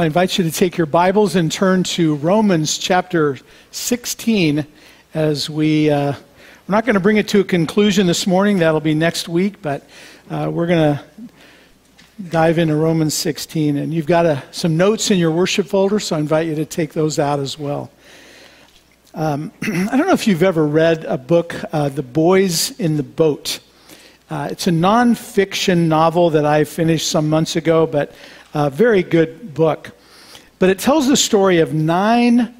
I invite you to take your Bibles and turn to Romans chapter 16 as we, uh, we're not going to bring it to a conclusion this morning. That'll be next week, but uh, we're going to dive into Romans 16. And you've got a, some notes in your worship folder, so I invite you to take those out as well. Um, I don't know if you've ever read a book, uh, The Boys in the Boat. Uh, it's a nonfiction novel that I finished some months ago, but a very good book. But it tells the story of nine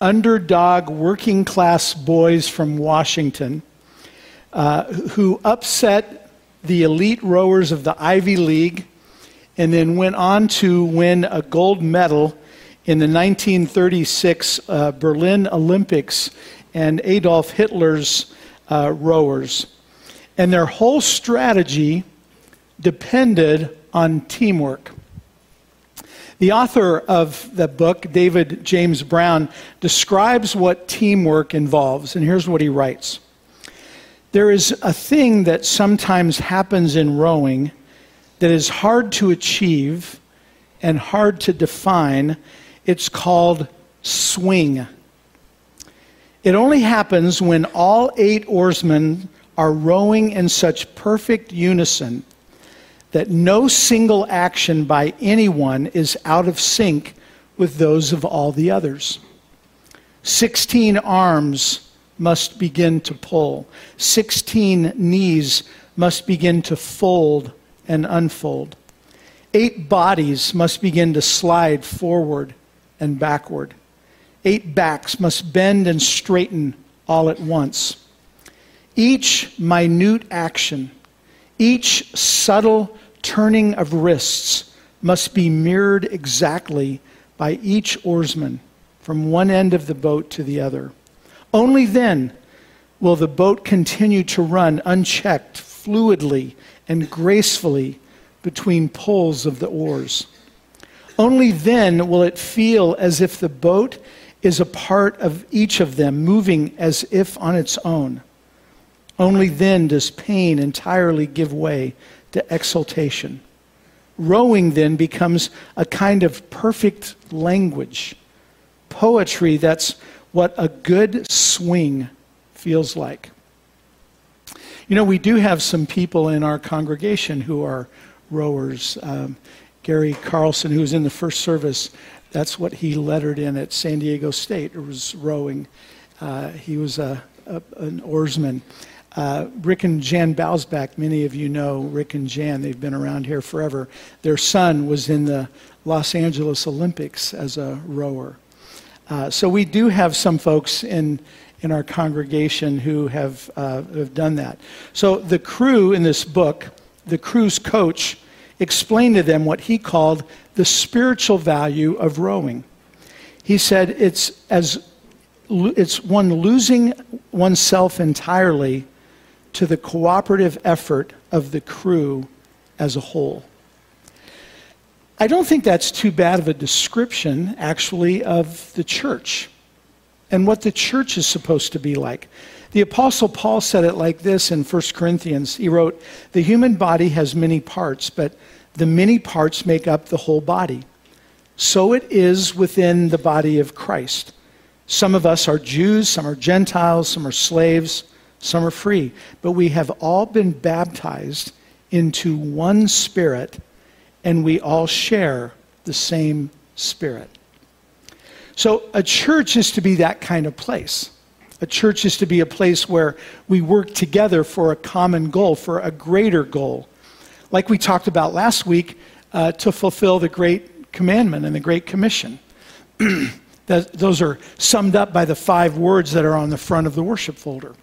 underdog working class boys from Washington uh, who upset the elite rowers of the Ivy League and then went on to win a gold medal in the 1936 uh, Berlin Olympics and Adolf Hitler's uh, rowers. And their whole strategy depended on teamwork. The author of the book, David James Brown, describes what teamwork involves, and here's what he writes There is a thing that sometimes happens in rowing that is hard to achieve and hard to define. It's called swing. It only happens when all eight oarsmen are rowing in such perfect unison that no single action by anyone is out of sync with those of all the others. Sixteen arms must begin to pull, sixteen knees must begin to fold and unfold. Eight bodies must begin to slide forward and backward. Eight backs must bend and straighten all at once. Each minute action, each subtle turning of wrists must be mirrored exactly by each oarsman from one end of the boat to the other. Only then will the boat continue to run unchecked, fluidly, and gracefully between poles of the oars. Only then will it feel as if the boat is a part of each of them, moving as if on its own. Only then does pain entirely give way to exaltation. Rowing then becomes a kind of perfect language. Poetry, that's what a good swing feels like. You know, we do have some people in our congregation who are rowers. Um, Gary Carlson, who was in the first service, that's what he lettered in at San Diego State. Was rowing. Uh, he was a, a, an oarsman. Uh, Rick and Jan Bausback, many of you know Rick and Jan, they've been around here forever. Their son was in the Los Angeles Olympics as a rower. Uh, so we do have some folks in, in our congregation who have, uh, have done that. So the crew in this book, the crew's coach, explained to them what he called the spiritual value of rowing. He said it's as it's one losing oneself entirely to the cooperative effort of the crew as a whole. I don't think that's too bad of a description, actually, of the church and what the church is supposed to be like. The Apostle Paul said it like this in 1 Corinthians. He wrote, The human body has many parts, but the many parts make up the whole body. So it is within the body of Christ. Some of us are Jews, some are Gentiles, some are slaves some are free. But we have all been baptized into one spirit, and we all share the same spirit. So, a church is to be that kind of place. A church is to be a place where we work together for a common goal, for a greater goal. Like we talked about last week, uh, to fulfill the Great Commandment and the Great Commission. that, those are summed up by the five words that are on the front of the worship folder.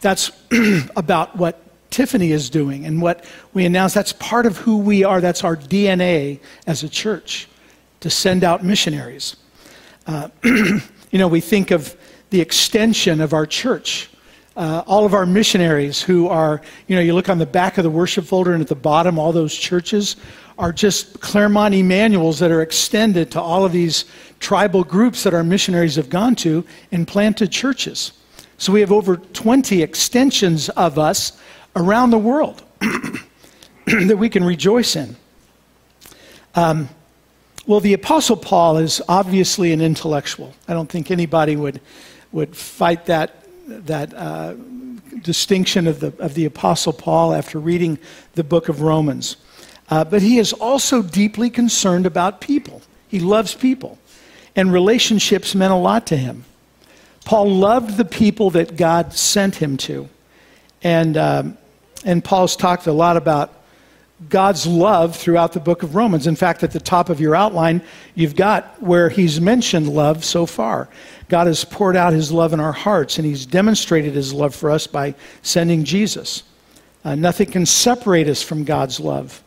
That's about what Tiffany is doing and what we announce. That's part of who we are. That's our DNA as a church to send out missionaries. Uh, you know, we think of the extension of our church. Uh, all of our missionaries who are, you know, you look on the back of the worship folder and at the bottom, all those churches are just Claremont Emmanuels that are extended to all of these tribal groups that our missionaries have gone to and planted churches. So we have over 20 extensions of us around the world that we can rejoice in. Um, Well, the Apostle Paul is obviously an intellectual. I don't think anybody would, would fight that, that uh, distinction of the, of the Apostle Paul after reading the book of Romans. Uh, but he is also deeply concerned about people. He loves people, and relationships meant a lot to him. Paul loved the people that God sent him to. And, um, and Paul's talked a lot about God's love throughout the book of Romans. In fact, at the top of your outline, you've got where he's mentioned love so far. God has poured out his love in our hearts, and he's demonstrated his love for us by sending Jesus. Uh, nothing can separate us from God's love.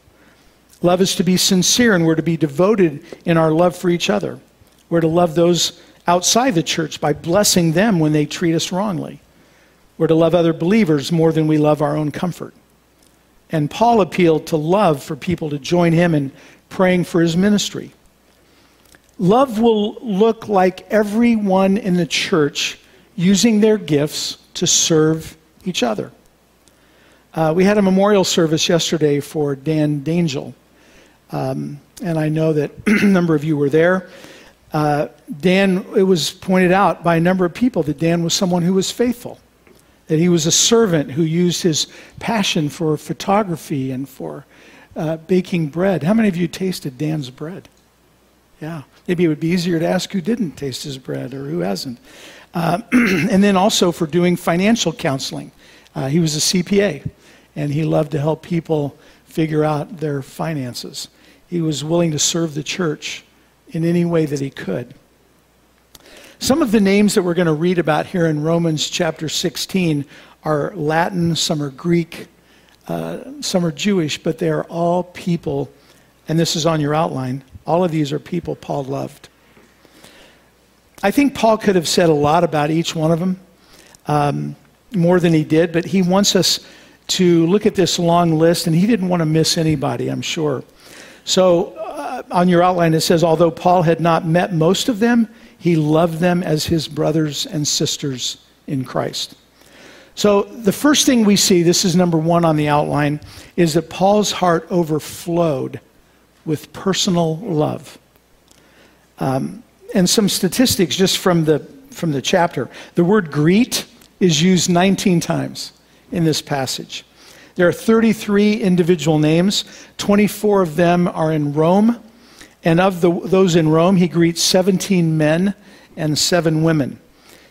Love is to be sincere, and we're to be devoted in our love for each other. We're to love those outside the church by blessing them when they treat us wrongly. We're to love other believers more than we love our own comfort. And Paul appealed to love for people to join him in praying for his ministry. Love will look like everyone in the church using their gifts to serve each other. Uh, we had a memorial service yesterday for Dan Dangel, um, and I know that a number of you were there. Uh, Dan, it was pointed out by a number of people that Dan was someone who was faithful that he was a servant who used his passion for photography and for uh, baking bread. How many of you tasted Dan's bread? Yeah. Maybe it would be easier to ask who didn't taste his bread or who hasn't. Uh, and then also for doing financial counseling. Uh, he was a CPA, and he loved to help people figure out their finances. He was willing to serve the church in any way that he could. Some of the names that we're going to read about here in Romans chapter 16 are Latin, some are Greek, uh, some are Jewish, but they are all people, and this is on your outline. All of these are people Paul loved. I think Paul could have said a lot about each one of them, um, more than he did, but he wants us to look at this long list, and he didn't want to miss anybody, I'm sure. So on your outline, it says, although Paul had not met most of them, he loved them as his brothers and sisters in Christ. So, the first thing we see, this is number one on the outline, is that Paul's heart overflowed with personal love. Um, and some statistics just from the, from the chapter. The word greet is used 19 times in this passage. There are 33 individual names, 24 of them are in Rome. And of the, those in Rome, he greets 17 men and seven women.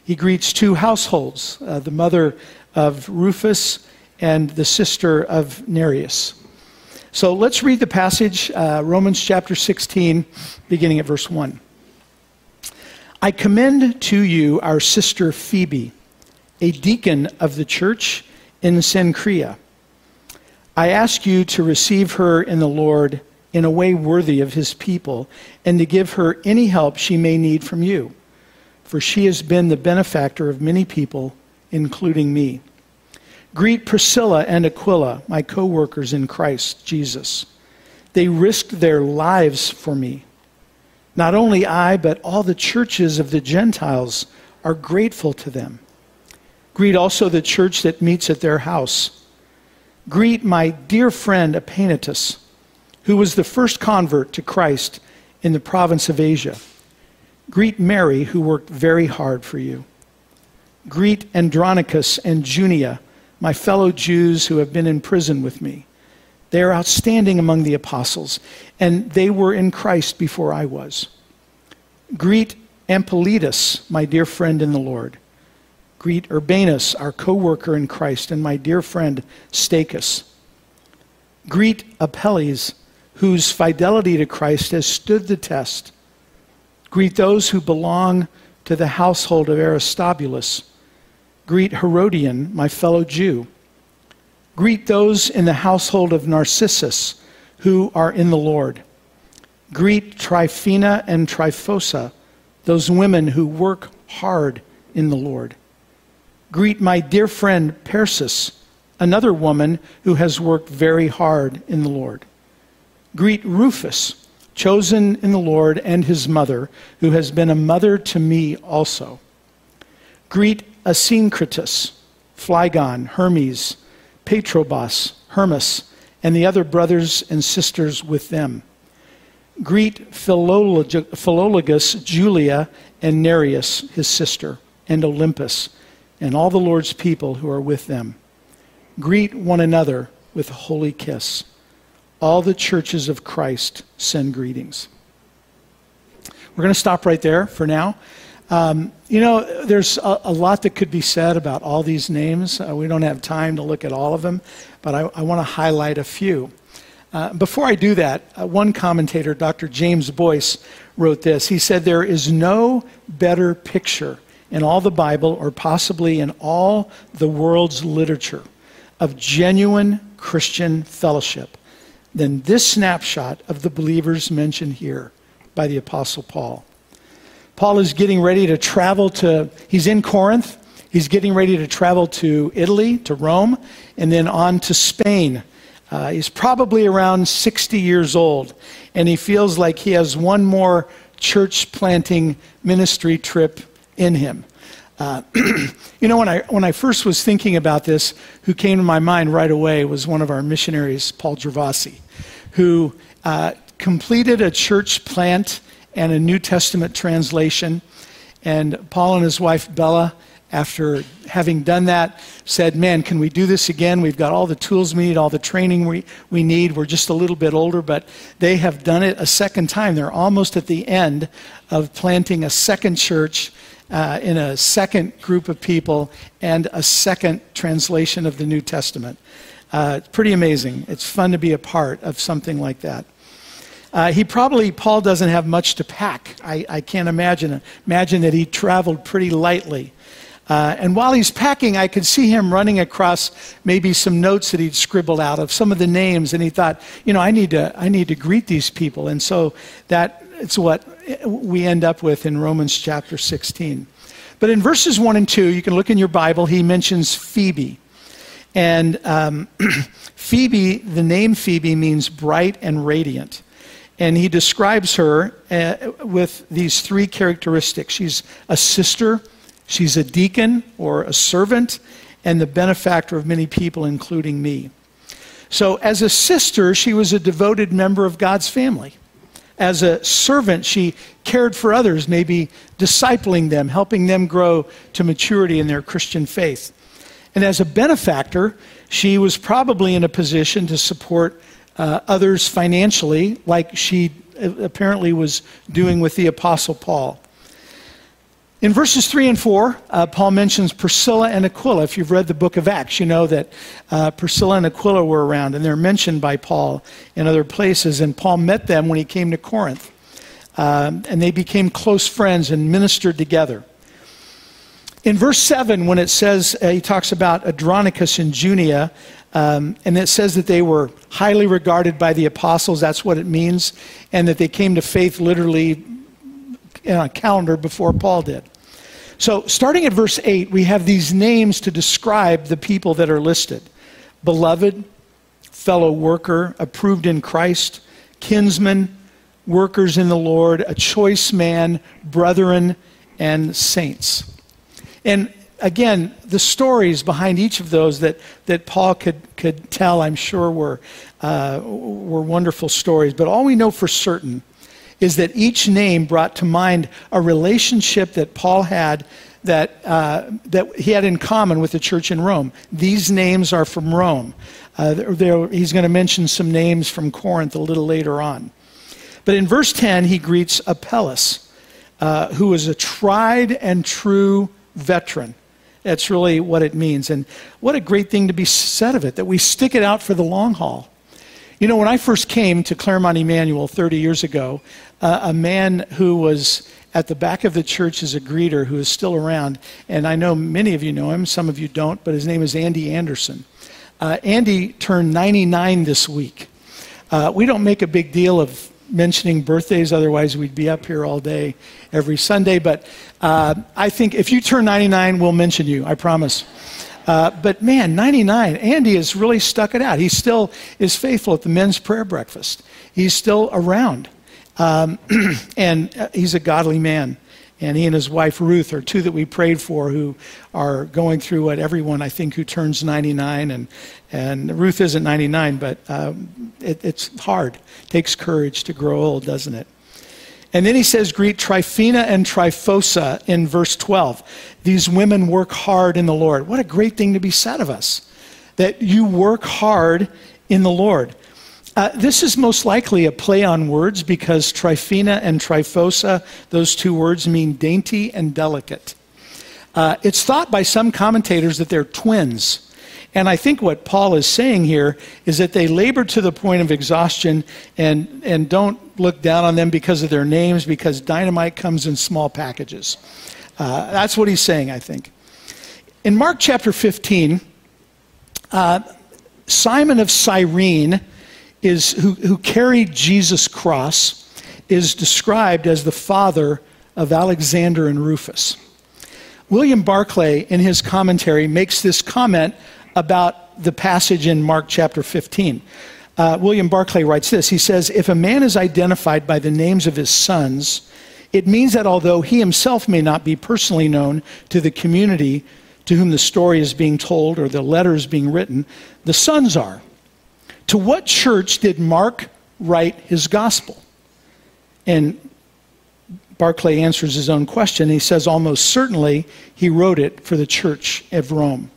He greets two households uh, the mother of Rufus and the sister of Nereus. So let's read the passage, uh, Romans chapter 16, beginning at verse 1. I commend to you our sister Phoebe, a deacon of the church in Cenchrea. I ask you to receive her in the Lord in a way worthy of his people, and to give her any help she may need from you, for she has been the benefactor of many people, including me. Greet Priscilla and Aquila, my co workers in Christ Jesus. They risked their lives for me. Not only I, but all the churches of the Gentiles are grateful to them. Greet also the church that meets at their house. Greet my dear friend Epaenetus who was the first convert to Christ in the province of Asia. Greet Mary, who worked very hard for you. Greet Andronicus and Junia, my fellow Jews who have been in prison with me. They are outstanding among the apostles, and they were in Christ before I was. Greet Ampliatus, my dear friend in the Lord. Greet Urbanus, our co worker in Christ, and my dear friend Stachys. Greet Apelles, whose fidelity to Christ has stood the test. Greet those who belong to the household of Aristobulus. Greet Herodion, my fellow Jew. Greet those in the household of Narcissus who are in the Lord. Greet Tryphena and Tryphosa, those women who work hard in the Lord. Greet my dear friend Persis, another woman who has worked very hard in the Lord. Greet Rufus, chosen in the Lord, and his mother, who has been a mother to me also. Greet Asyncritus, Phlegon, Hermes, Patrobas, Hermas, and the other brothers and sisters with them. Greet Philologus, Julia, and Nereus, his sister, and Olympas, and all the Lord's people who are with them. Greet one another with a holy kiss. All the churches of Christ send greetings. We're going to stop right there for now. Um, you know, there's a, a, lot that could be said about all these names. Uh, we don't have time to look at all of them, but I, I want to highlight a few. Uh, before I do that, uh, one commentator, Dr. James Boice, wrote this. He said, There is no better picture in all the Bible, or possibly in all the world's literature, of genuine Christian fellowship than this snapshot of the believers mentioned here by the Apostle Paul. Paul is getting ready to travel to, he's in Corinth. He's getting ready to travel to Italy, to Rome, and then on to Spain. Uh, he's probably around 60 years old, and he feels like he has one more church planting ministry trip in him. Uh, you know, when I, when I first was thinking about this, who came to my mind right away was one of our missionaries, Paul Gervasi, who uh, completed a church plant and a New Testament translation. And Paul and his wife, Bella, after having done that, said, Man, can we do this again? We've got all the tools we need, all the training we, we need. We're just a little bit older, but they have done it a second time. They're almost at the end of planting a second church uh, in a second group of people and a second translation of the New Testament. Uh, pretty amazing. It's fun to be a part of something like that. Uh, he probably, Paul doesn't have much to pack. I, I can't imagine. Imagine that he traveled pretty lightly. Uh, and while he's packing, I could see him running across maybe some notes that he'd scribbled out of some of the names, and he thought, you know, I need to, I need to greet these people. And so that it's what we end up with in Romans chapter 16. But in verses 1 and 2, you can look in your Bible, he mentions Phoebe. And um, Phoebe, the name Phoebe means bright and radiant. And he describes her uh, with these three characteristics she's a sister, she's a deacon or a servant, and the benefactor of many people, including me. So, as a sister, she was a devoted member of God's family. As a servant, she cared for others, maybe discipling them, helping them grow to maturity in their Christian faith. And as a benefactor, she was probably in a position to support uh, others financially, like she uh, apparently was doing with the Apostle Paul. In verses 3 and 4, uh, Paul mentions Priscilla and Aquila. If you've read the book of Acts, you know that uh, Priscilla and Aquila were around, and they're mentioned by Paul in other places. And Paul met them when he came to Corinth. Um, and they became close friends and ministered together. In verse 7, when it says, uh, he talks about Andronicus and Junia, um, and it says that they were highly regarded by the apostles, that's what it means, and that they came to faith literally in a calendar before Paul did. So, starting at verse 8, we have these names to describe the people that are listed beloved, fellow worker, approved in Christ, kinsman, workers in the Lord, a choice man, brethren, and saints. And again, the stories behind each of those that, that Paul could, could tell, I'm sure, were, uh, were wonderful stories. But all we know for certain is that each name brought to mind a relationship that Paul had that, uh, that he had in common with the church in Rome. These names are from Rome. Uh, there, he's going to mention some names from Corinth a little later on. But in verse 10, he greets Apelles, uh, who is a tried and true veteran. That's really what it means. And what a great thing to be said of it, that we stick it out for the long haul. You know, when I first came to Claremont Emmanuel 30 years ago, a man who was at the back of the church as a greeter who is still around, and I know many of you know him, some of you don't, but his name is Andy Anderson. Uh, Andy turned 99 this week. Uh, we don't make a big deal of mentioning birthdays, otherwise, we'd be up here all day every Sunday. But uh, I think if you turn 99, we'll mention you, I promise. Uh, but man, 99, Andy has really stuck it out. He still is faithful at the men's prayer breakfast. He's still around. Um, and uh, he's a godly man. And he and his wife Ruth are two that we prayed for who are going through what everyone I think who turns 99 and and Ruth isn't 99, but um, it, it's hard. It takes courage to grow old, doesn't it? And then he says, Greet Tryphena and Tryphosa in verse 12. These women work hard in the Lord. What a great thing to be said of us, that you work hard in the Lord. Uh, this is most likely a play on words because Tryphena and Tryphosa, those two words mean dainty and delicate. Uh, it's thought by some commentators that they're twins. And I think what Paul is saying here is that they labor to the point of exhaustion and, and don't look down on them because of their names, because dynamite comes in small packages. Uh, that's what he's saying, I think. In Mark chapter 15, uh, Simon of Cyrene is who, who carried Jesus' cross is described as the father of Alexander and Rufus. William Barclay, in his commentary, makes this comment about the passage in Mark chapter 15. Uh, William Barclay writes this He says, If a man is identified by the names of his sons, it means that although he himself may not be personally known to the community to whom the story is being told or the letter is being written, the sons are. To what church did Mark write his gospel? And Barclay answers his own question. He says, almost certainly he wrote it for the church of Rome.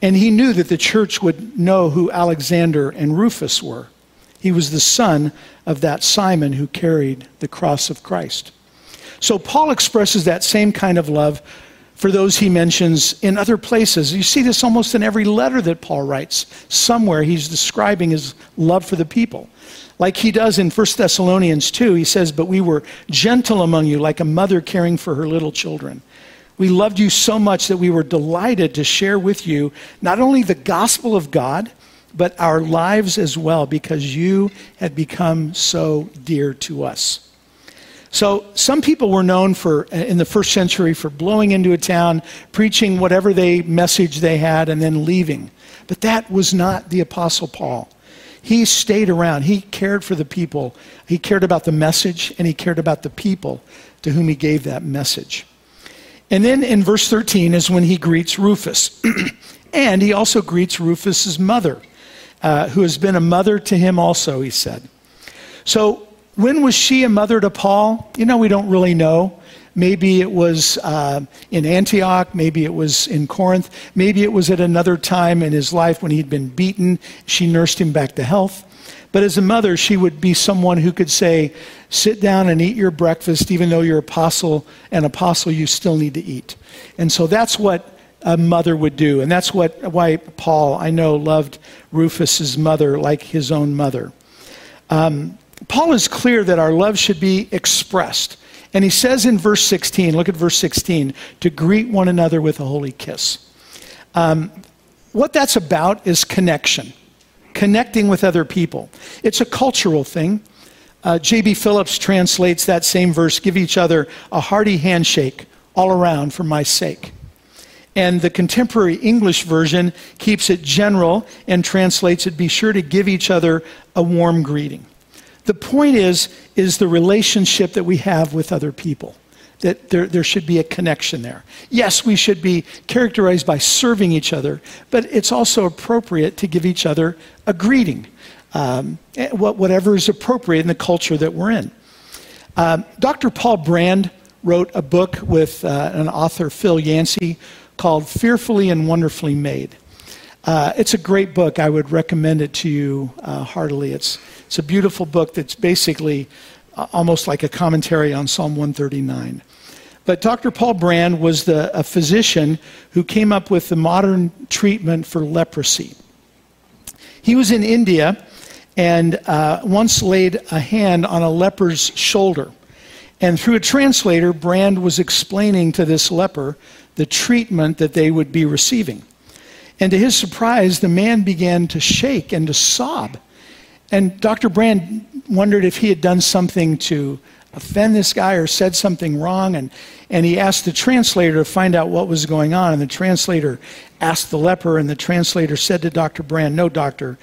And he knew that the church would know who Alexander and Rufus were. He was the son of that Simon who carried the cross of Christ. So Paul expresses that same kind of love for those he mentions in other places. You see this almost in every letter that Paul writes. Somewhere he's describing his love for the people. Like he does in 1 Thessalonians 2, he says, But we were gentle among you, like a mother caring for her little children. We loved you so much that we were delighted to share with you not only the gospel of God, but our lives as well, because you had become so dear to us. So some people were known for in the first century for blowing into a town, preaching whatever they message they had, and then leaving. But that was not the Apostle Paul. He stayed around. He cared for the people. He cared about the message, and he cared about the people to whom he gave that message. And then in verse 13 is when he greets Rufus. and he also greets Rufus's mother, uh, who has been a mother to him also, he said. So when was she a mother to Paul? You know, we don't really know. Maybe it was uh, in Antioch. Maybe it was in Corinth. Maybe it was at another time in his life when he'd been beaten. She nursed him back to health. But as a mother, she would be someone who could say, Sit down and eat your breakfast, even though you're apostle, an apostle, you still need to eat. And so that's what a mother would do. And that's what, why Paul, I know, loved Rufus's mother like his own mother. Um, Paul is clear that our love should be expressed. And he says in verse 16, look at verse 16, to greet one another with a holy kiss. Um, what that's about is connection, connecting with other people. It's a cultural thing. Uh, J.B. Phillips translates that same verse give each other a hearty handshake all around for my sake. And the contemporary English version keeps it general and translates it be sure to give each other a warm greeting. The point is, is the relationship that we have with other people. That there, there should be a connection there. Yes, we should be characterized by serving each other, but it's also appropriate to give each other a greeting, um, eh, whatever is appropriate in the culture that we're in. Um, Dr. Paul Brand wrote a book with uh, an author, Phil Yancey, called Fearfully and Wonderfully Made. Uh, it's a great book. I would recommend it to you uh, heartily. It's, it's a beautiful book that's basically uh, almost like a commentary on Psalm 139. But Dr. Paul Brand was the, a physician who came up with the modern treatment for leprosy. He was in India and uh, once laid a hand on a leper's shoulder. And through a translator, Brand was explaining to this leper the treatment that they would be receiving. And to his surprise, the man began to shake and to sob. And Dr. Brand wondered if he had done something to offend this guy or said something wrong. And, and he asked the translator to find out what was going on. And the translator asked the leper, and the translator said to Dr. Brand, No, doctor.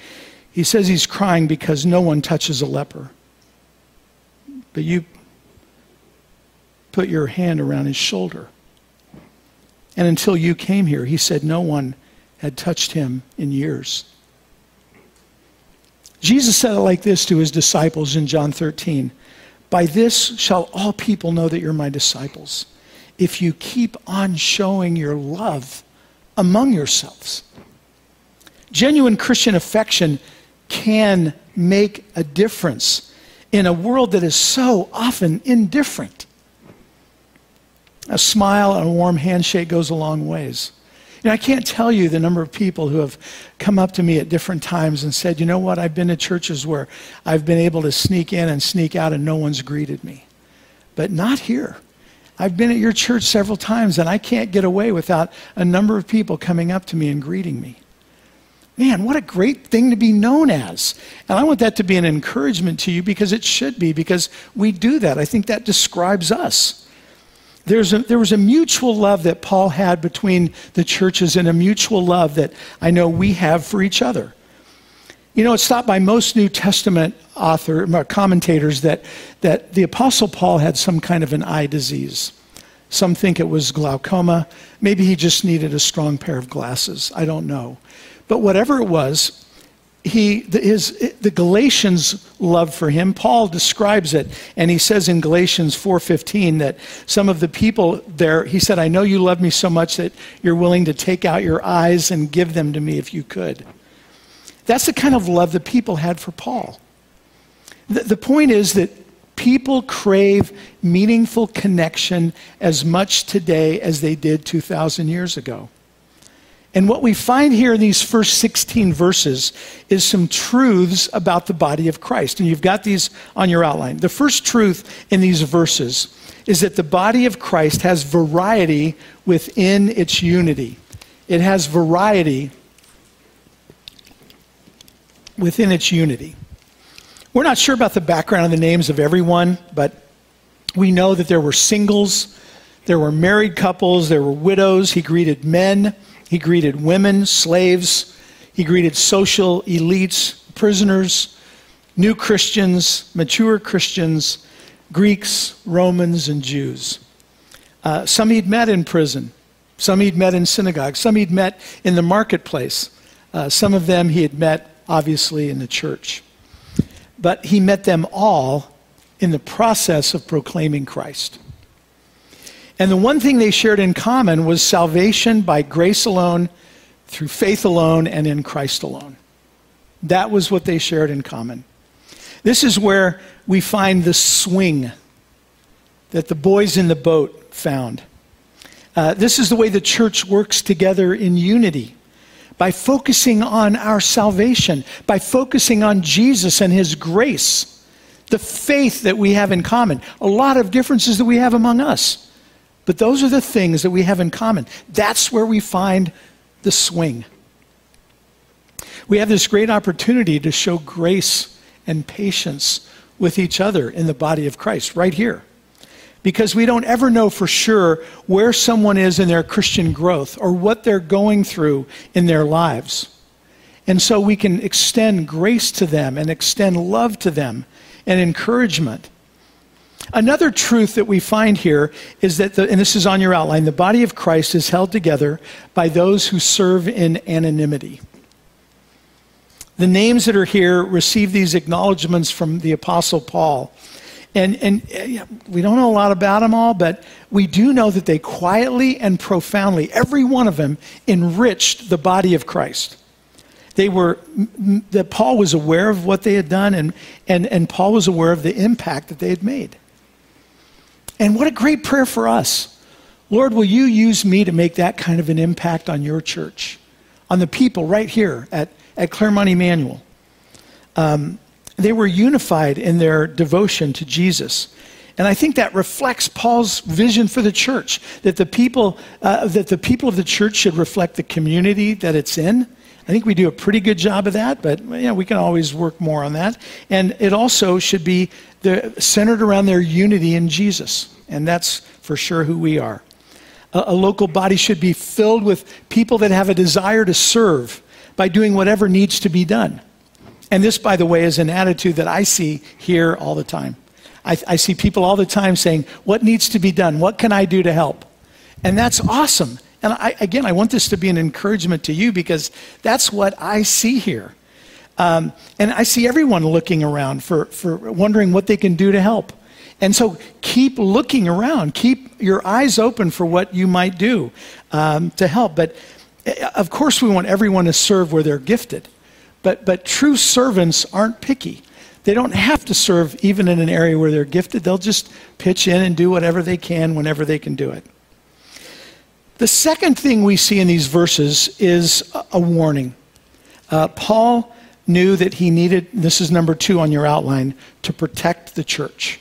He says he's crying because no one touches a leper. But you put your hand around his shoulder. And until you came here, he said no one had touched him in years. Jesus said it like this to his disciples in John 13 By this shall all people know that you're my disciples, if you keep on showing your love among yourselves. Genuine Christian affection can make a difference in a world that is so often indifferent. A smile and a warm handshake goes a long ways. You know, I can't tell you the number of people who have come up to me at different times and said, you know what, I've been to churches where I've been able to sneak in and sneak out and no one's greeted me. But not here. I've been at your church several times and I can't get away without a number of people coming up to me and greeting me. Man, what a great thing to be known as. And I want that to be an encouragement to you because it should be, because we do that. I think that describes us. There's a, there was a mutual love that Paul had between the churches and a mutual love that I know we have for each other. You know, it's thought by most New Testament author uh, commentators that, that the Apostle Paul had some kind of an eye disease. Some think it was glaucoma. Maybe he just needed a strong pair of glasses. I don't know. But whatever it was, he, his, the Galatians' love for him, Paul describes it, and he says in Galatians 4.15 that some of the people there, he said, I know you love me so much that you're willing to take out your eyes and give them to me if you could. That's the kind of love that people had for Paul. The, the point is that people crave meaningful connection as much today as they did 2,000 years ago. And what we find here in these first 16 verses is some truths about the body of Christ. And you've got these on your outline. The first truth in these verses is that the body of Christ has variety within its unity. It has variety within its unity. We're not sure about the background and the names of everyone, but we know that there were singles, there were married couples, there were widows. He greeted men. He greeted women, slaves. He greeted social elites, prisoners, new Christians, mature Christians, Greeks, Romans, and Jews. Uh, some he'd met in prison, some he'd met in synagogues, some he'd met in the marketplace. Uh, some of them he had met, obviously, in the church. But he met them all in the process of proclaiming Christ. And the one thing they shared in common was salvation by grace alone, through faith alone, and in Christ alone. That was what they shared in common. This is where we find the swing that the boys in the boat found. Uh, this is the way the church works together in unity by focusing on our salvation, by focusing on Jesus and his grace, the faith that we have in common, a lot of differences that we have among us. But those are the things that we have in common. That's where we find the swing. We have this great opportunity to show grace and patience with each other in the body of Christ right here. Because we don't ever know for sure where someone is in their Christian growth or what they're going through in their lives. And so we can extend grace to them and extend love to them and encouragement. Another truth that we find here is that, the, and this is on your outline, the body of Christ is held together by those who serve in anonymity. The names that are here receive these acknowledgments from the Apostle Paul. And, and eh, we don't know a lot about them all, but we do know that they quietly and profoundly, every one of them, enriched the body of Christ. They were, that Paul was aware of what they had done, and, and, and Paul was aware of the impact that they had made. And what a great prayer for us. Lord, will you use me to make that kind of an impact on your church, on the people right here at, at Claremont Emmanuel? Um, they were unified in their devotion to Jesus. And I think that reflects Paul's vision for the church that the people, uh, that the people of the church should reflect the community that it's in. I think we do a pretty good job of that, but know, we can always work more on that. And it also should be centered around their unity in Jesus. And that's for sure who we are. A, a local body should be filled with people that have a desire to serve by doing whatever needs to be done. And this, by the way, is an attitude that I see here all the time. I, I see people all the time saying, What needs to be done? What can I do to help? And that's awesome. And I, again, I want this to be an encouragement to you because that's what I see here. Um, and I see everyone looking around for, for wondering what they can do to help. And so keep looking around, keep your eyes open for what you might do um, to help. But eh, of course, we want everyone to serve where they're gifted. But, but true servants aren't picky. They don't have to serve even in an area where they're gifted. They'll just pitch in and do whatever they can whenever they can do it. The second thing we see in these verses is a warning. Uh, Paul knew that he needed, this is number two on your outline, to protect the church.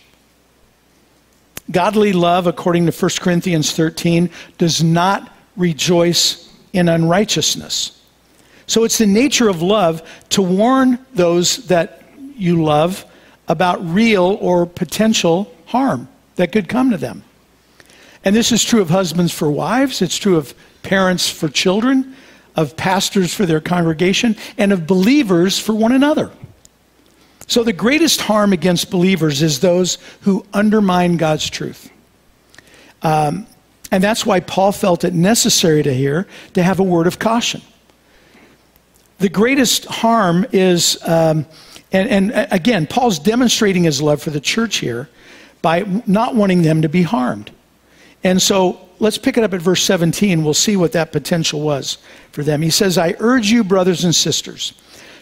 Godly love, according to 1 Corinthians 13, does not rejoice in unrighteousness. So it's the nature of love to warn those that you love about real or potential harm that could come to them. And this is true of husbands for wives, it's true of parents for children, of pastors for their congregation, and of believers for one another. So the greatest harm against believers is those who undermine God's truth. Um, and that's why Paul felt it necessary to hear to have a word of caution. The greatest harm is, um, and, and again, Paul's demonstrating his love for the church here by not wanting them to be harmed. And so let's pick it up at verse 17. We'll see what that potential was for them. He says, I urge you, brothers and sisters,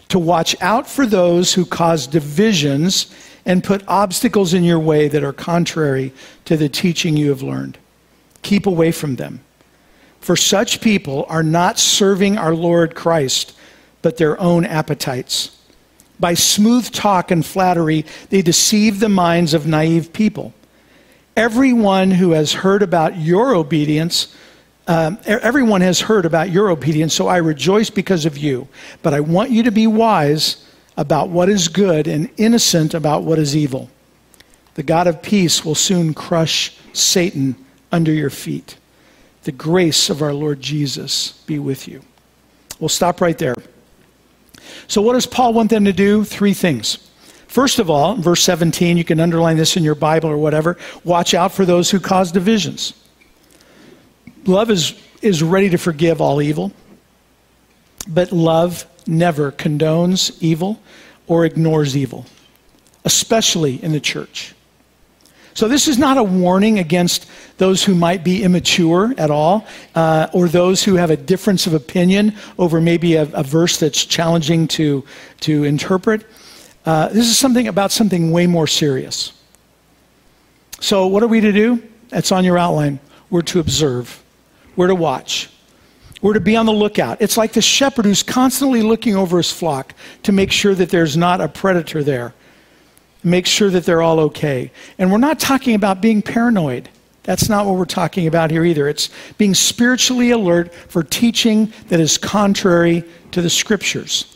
to watch out for those who cause divisions and put obstacles in your way that are contrary to the teaching you have learned. Keep away from them. For such people are not serving our Lord Christ, but their own appetites. By smooth talk and flattery, they deceive the minds of naive people. Everyone who has heard about your obedience, um, everyone has heard about your obedience, so I rejoice because of you. But I want you to be wise about what is good and innocent about what is evil. The God of peace will soon crush Satan under your feet. The grace of our Lord Jesus be with you. We'll stop right there. So, what does Paul want them to do? Three things. First of all, verse 17, you can underline this in your Bible or whatever. Watch out for those who cause divisions. Love is, is ready to forgive all evil, but love never condones evil or ignores evil, especially in the church. So, this is not a warning against those who might be immature at all, uh, or those who have a difference of opinion over maybe a, a verse that's challenging to, to interpret. Uh, this is something about something way more serious. So, what are we to do? It's on your outline. We're to observe, we're to watch, we're to be on the lookout. It's like the shepherd who's constantly looking over his flock to make sure that there's not a predator there, make sure that they're all okay. And we're not talking about being paranoid. That's not what we're talking about here either. It's being spiritually alert for teaching that is contrary to the scriptures.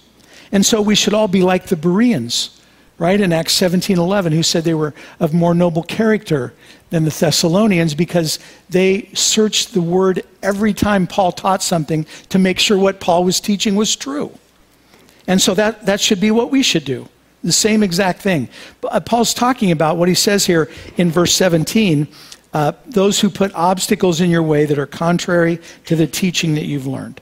And so we should all be like the Bereans, right, in Acts 17 11, who said they were of more noble character than the Thessalonians because they searched the word every time Paul taught something to make sure what Paul was teaching was true. And so that, that should be what we should do. The same exact thing. Uh, Paul's talking about what he says here in verse 17 uh, those who put obstacles in your way that are contrary to the teaching that you've learned.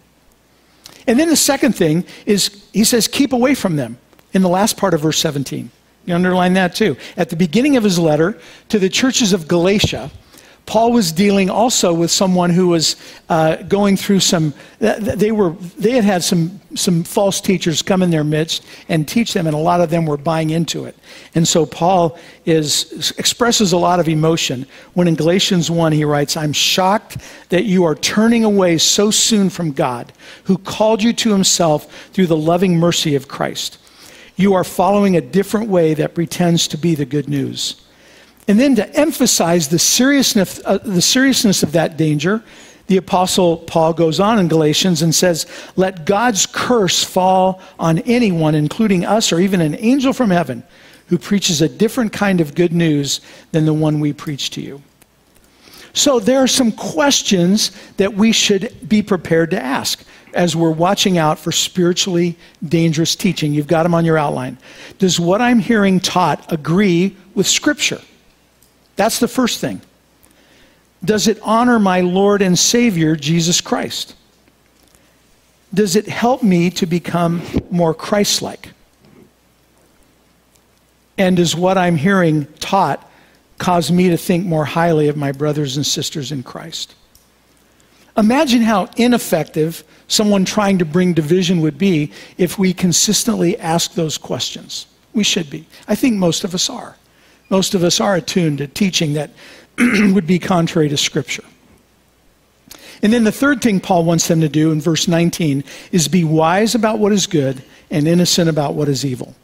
And then the second thing is he says, keep away from them in the last part of verse 17. You underline that too. At the beginning of his letter to the churches of Galatia, Paul was dealing also with someone who was uh, going through some. They were they had had some some false teachers come in their midst and teach them, and a lot of them were buying into it. And so Paul is expresses a lot of emotion when in Galatians one he writes, "I'm shocked that you are turning away so soon from God, who called you to Himself through the loving mercy of Christ. You are following a different way that pretends to be the good news." And then to emphasize the seriousness, uh, the seriousness of that danger, the Apostle Paul goes on in Galatians and says, Let God's curse fall on anyone, including us or even an angel from heaven, who preaches a different kind of good news than the one we preach to you. So there are some questions that we should be prepared to ask as we're watching out for spiritually dangerous teaching. You've got them on your outline. Does what I'm hearing taught agree with Scripture? That's the first thing. Does it honor my Lord and Savior, Jesus Christ? Does it help me to become more Christ like? And does what I'm hearing taught cause me to think more highly of my brothers and sisters in Christ? Imagine how ineffective someone trying to bring division would be if we consistently ask those questions. We should be. I think most of us are. Most of us are attuned to teaching that would be contrary to Scripture. And then the third thing Paul wants them to do in verse 19 is be wise about what is good and innocent about what is evil.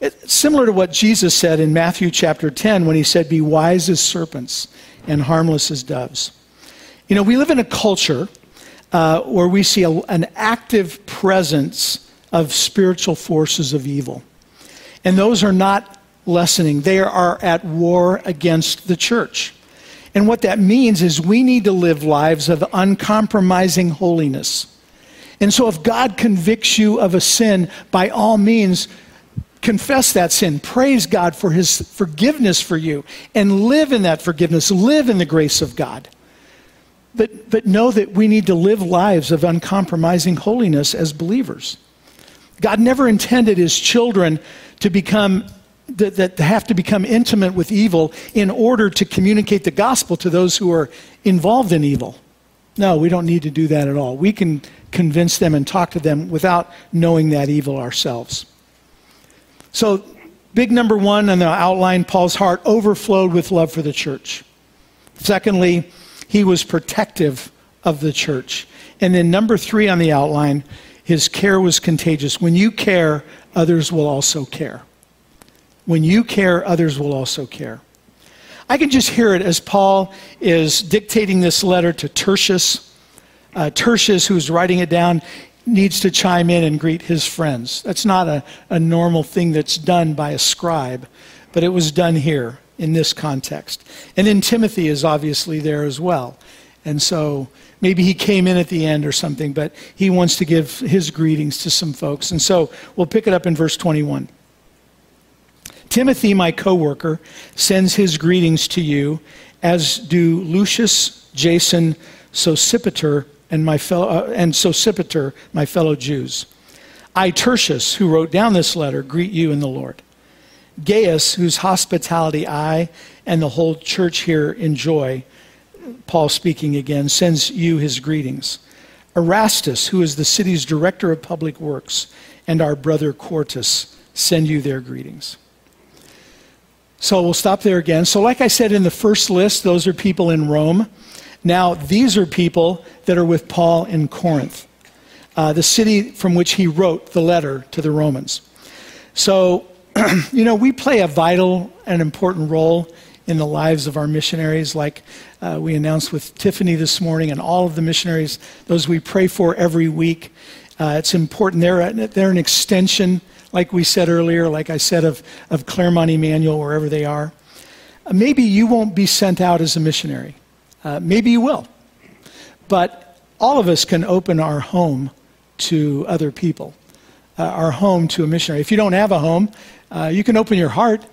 It's similar to what Jesus said in Matthew chapter 10 when he said, Be wise as serpents and harmless as doves. You know, we live in a culture uh, where we see a, an active presence of spiritual forces of evil. And those are not lessening, they are at war against the church. And what that means is we need to live lives of uncompromising holiness. And so, if God convicts you of a sin, by all means, confess that sin. Praise God for his forgiveness for you and live in that forgiveness. Live in the grace of God. But, but know that we need to live lives of uncompromising holiness as believers. God never intended his children to become that, that have to become intimate with evil in order to communicate the gospel to those who are involved in evil. No, we don't need to do that at all. We can convince them and talk to them without knowing that evil ourselves. So, big number one on the outline Paul's heart overflowed with love for the church. Secondly, he was protective of the church. And then, number three on the outline, his care was contagious. When you care, others will also care. When you care, others will also care. I can just hear it as Paul is dictating this letter to Tertius. Uh, Tertius, who's writing it down, needs to chime in and greet his friends. That's not a, a normal thing that's done by a scribe, but it was done here in this context. And then Timothy is obviously there as well. And so maybe he came in at the end or something, but he wants to give his greetings to some folks. And so we'll pick it up in verse 21. Timothy, my coworker, sends his greetings to you, as do Lucius, Jason, Sosipater, and my fellow uh, and Sosipater, my fellow Jews. I, Tertius, who wrote down this letter, greet you in the Lord. Gaius, whose hospitality I and the whole church here enjoy, Paul speaking again, sends you his greetings. Erastus, who is the city's director of public works, and our brother Quartus send you their greetings. So we'll stop there again. So, like I said in the first list, those are people in Rome. Now, these are people that are with Paul in Corinth, uh, the city from which he wrote the letter to the Romans. So, you know, we play a vital and important role in the lives of our missionaries, like uh, we announced with Tiffany this morning, and all of the missionaries, those we pray for every week. Uh, it's important. They're, they're an extension like we said earlier, like I said of, of Claremont Emmanuel, wherever they are. Uh, maybe you won't be sent out as a missionary. Uh, maybe you will. But all of us can open our home to other people, uh, our home to a missionary. If you don't have a home, uh, you can open your heart.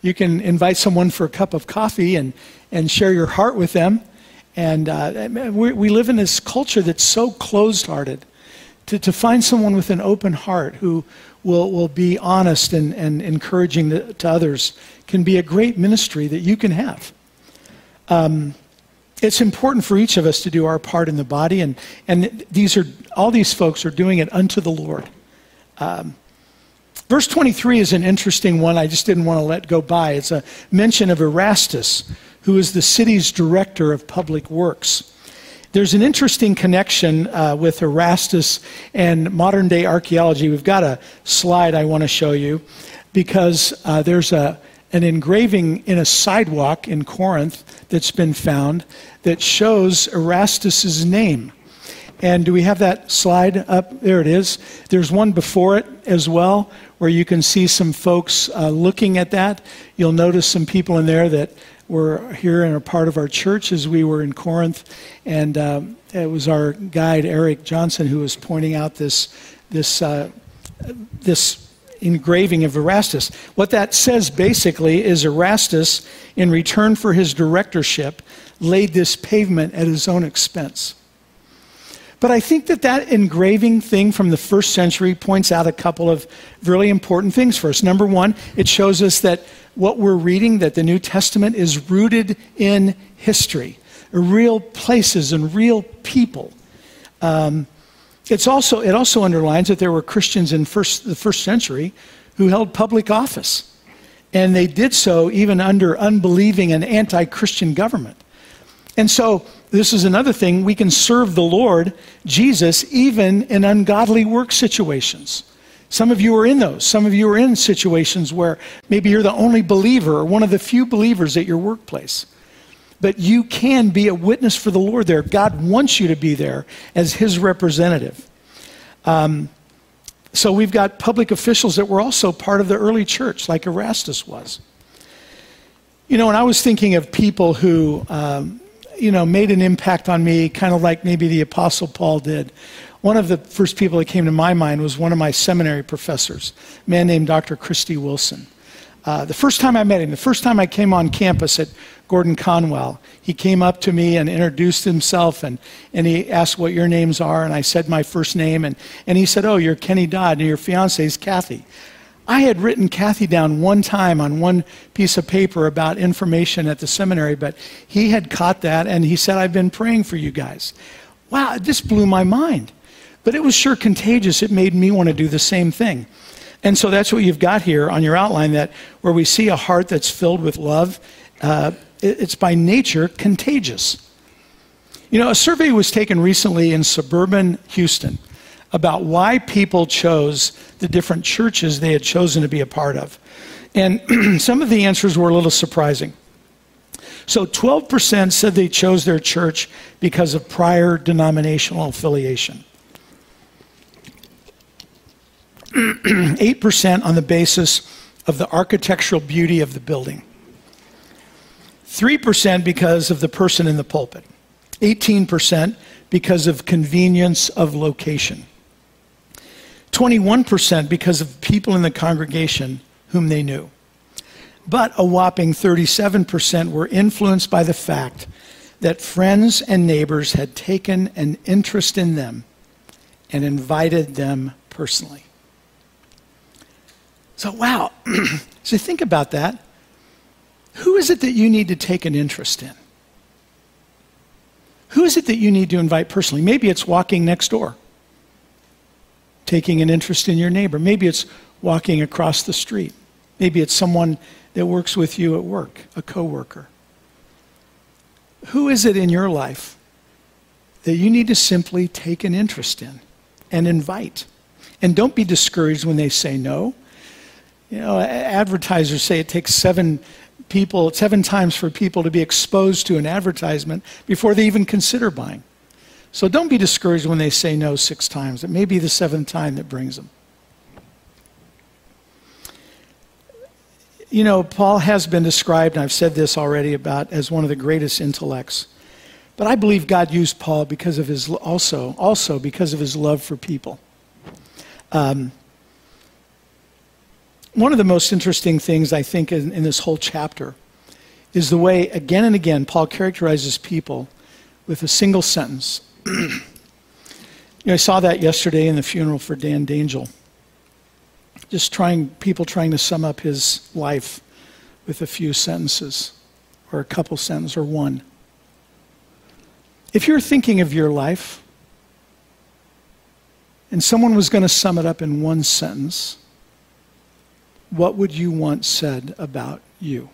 You can invite someone for a cup of coffee and, and share your heart with them. And uh, we, we live in this culture that's so closed hearted. To, to find someone with an open heart who, will, will be honest and, and encouraging to, to others can be a great ministry that you can have. Um, it's important for each of us to do our part in the body, and, and these are, all these folks are doing it unto the Lord. Um, verse 23 is an interesting one I just didn't want to let go by. It's a mention of Erastus, who is the city's director of public works. There's an interesting connection uh, with Erastus and modern day archaeology. We've got a slide I want to show you because uh, there's a, an engraving in a sidewalk in Corinth that's been found that shows Erastus's name. And do we have that slide up? There it is. There's one before it as well, where you can see some folks uh, looking at that. You'll notice some people in there that were here and are part of our church as we were in Corinth. And um, it was our guide, Eric Johnson, who was pointing out this, this, uh, this engraving of Erastus. What that says basically is Erastus, in return for his directorship, laid this pavement at his own expense. But I think that that engraving thing from the first century points out a couple of really important things for us. Number one, it shows us that what we're reading, that the New Testament is rooted in history, real places and real people. Um, it's also, it also underlines that there were Christians in first, the first century who held public office. And they did so even under unbelieving and anti Christian government. And so, this is another thing we can serve the Lord Jesus even in ungodly work situations. Some of you are in those. Some of you are in situations where maybe you're the only believer or one of the few believers at your workplace. But you can be a witness for the Lord there. God wants you to be there as His representative. Um, so we've got public officials that were also part of the early church, like Erastus was. You know, and I was thinking of people who um, you know, made an impact on me, kind of like maybe the Apostle Paul did. One of the first people that came to my mind was one of my seminary professors, a man named Dr. Christy Wilson. Uh, the first time I met him, the first time I came on campus at Gordon Conwell, he came up to me and introduced himself and, and he asked what your names are. And I said my first name. And, and he said, Oh, you're Kenny Dodd and your fiance is Kathy. I had written Kathy down one time on one piece of paper about information at the seminary, but he had caught that and he said, I've been praying for you guys. Wow, this blew my mind. But it was sure contagious. It made me want to do the same thing. And so that's what you've got here on your outline that where we see a heart that's filled with love, uh, it's by nature contagious. You know, a survey was taken recently in suburban Houston about why people chose the different churches they had chosen to be a part of. And some of the answers were a little surprising. So 12% said they chose their church because of prior denominational affiliation. 8% on the basis of the architectural beauty of the building. 3% because of the person in the pulpit. 18% because of convenience of location. 21% because of people in the congregation whom they knew. But a whopping 37% were influenced by the fact that friends and neighbors had taken an interest in them and invited them personally. So, wow. so, think about that. Who is it that you need to take an interest in? Who is it that you need to invite personally? Maybe it's walking next door taking an interest in your neighbor. Maybe it's walking across the street. Maybe it's someone that works with you at work, a coworker. Who is it in your life that you need to simply take an interest in and invite? And don't be discouraged when they say no. You know, advertisers say it takes seven people, seven times for people to be exposed to an advertisement before they even consider buying. So don't be discouraged when they say no six times. It may be the seventh time that brings them. You know, Paul has been described, and I've said this already, about as one of the greatest intellects. But I believe God used Paul because of his also also because of his love for people. Um, one of the most interesting things I think in, in this whole chapter is the way again and again Paul characterizes people with a single sentence you know, I saw that yesterday in the funeral for Dan Dangel. Just trying, people trying to sum up his life with a few sentences, or a couple sentences, or one. If you're thinking of your life, and someone was going to sum it up in one sentence, what would you want said about you?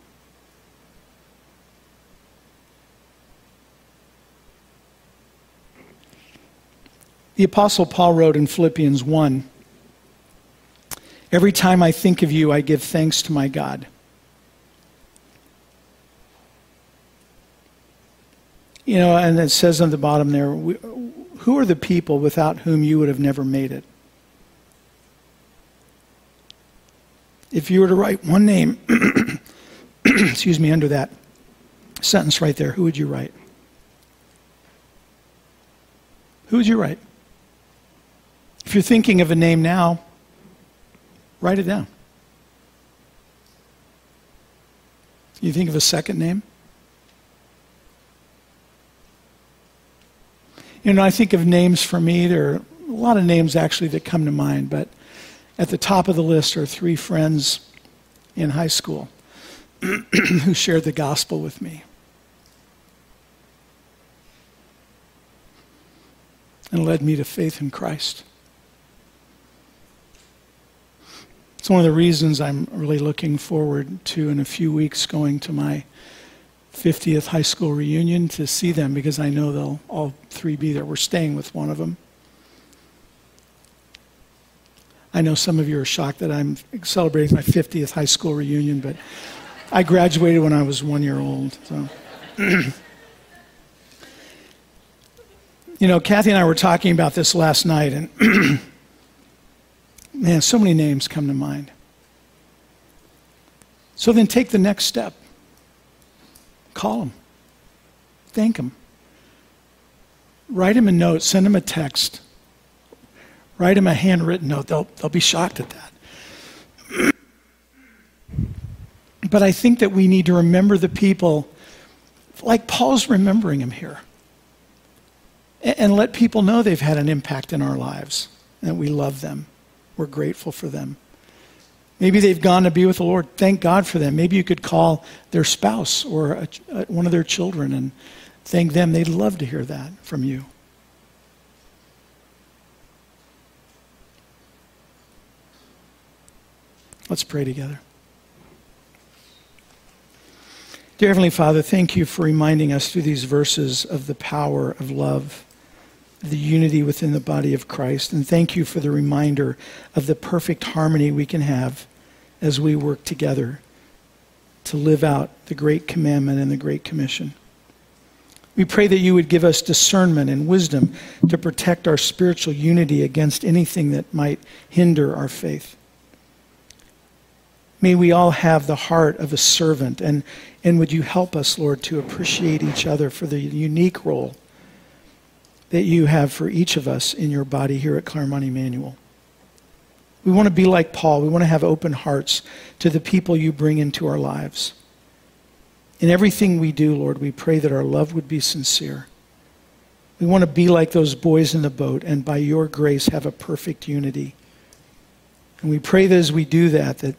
The Apostle Paul wrote in Philippians 1 Every time I think of you, I give thanks to my God. You know, and it says on the bottom there, who are the people without whom you would have never made it? If you were to write one name, excuse me, under that sentence right there, who would you write? Who would you write? If you're thinking of a name now, Write it down. You think of a second name? You know, I think of names for me. There are a lot of names actually that come to mind, but at the top of the list are three friends in high school who shared the gospel with me. And led me to faith in Christ. It's one of the reasons I'm really looking forward to, in a few weeks, going to my 50th high school reunion to see them because I know they'll all three be there. We're staying with one of them. I know some of you are shocked that I'm celebrating my 50th high school reunion, but I graduated when I was one year old. So. you know, Kathy and I were talking about this last night, and man, so many names come to mind. So then take the next step. Call them. Thank them. Write them a note, send them a text. Write them a handwritten note. They'll, they'll be shocked at that. but I think that we need to remember the people like Paul's remembering them here. And, and let people know they've had an impact in our lives and that we love them. We're grateful for them. Maybe they've gone to be with the Lord. Thank God for them. Maybe you could call their spouse or a, a, one of their children and thank them. They'd love to hear that from you. Let's pray together. Dear Heavenly Father, thank you for reminding us through these verses of the power of love, the unity within the body of Christ. And thank you for the reminder of the perfect harmony we can have as we work together to live out the great commandment and the great commission. We pray that you would give us discernment and wisdom to protect our spiritual unity against anything that might hinder our faith. May we all have the heart of a servant, and, and would you help us, Lord, to appreciate each other for the unique role that you have for each of us in your body here at Claremont Emmanuel. We want to be like Paul. We want to have open hearts to the people you bring into our lives. In everything we do, Lord, we pray that our love would be sincere. We want to be like those boys in the boat and by your grace have a perfect unity. And we pray that as we do that, that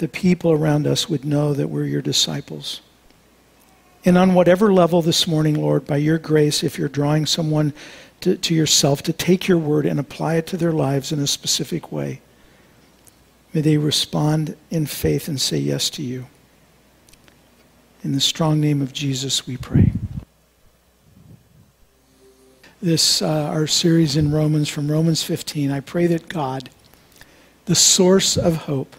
the people around us would know that we're your disciples. And on whatever level this morning, Lord, by your grace, if you're drawing someone to, to, yourself, to take your word and apply it to their lives in a specific way, may they respond in faith and say yes to you. In the strong name of Jesus, we pray. This, uh, our series in Romans, from Romans 15, I pray that God, the source of hope,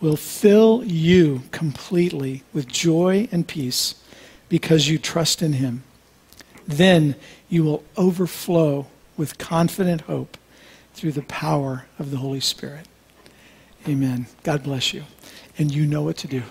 will fill you completely with joy and peace because you trust in Him. Then you will overflow with confident hope through the power of the Holy Spirit. Amen. God bless you. And you know what to do.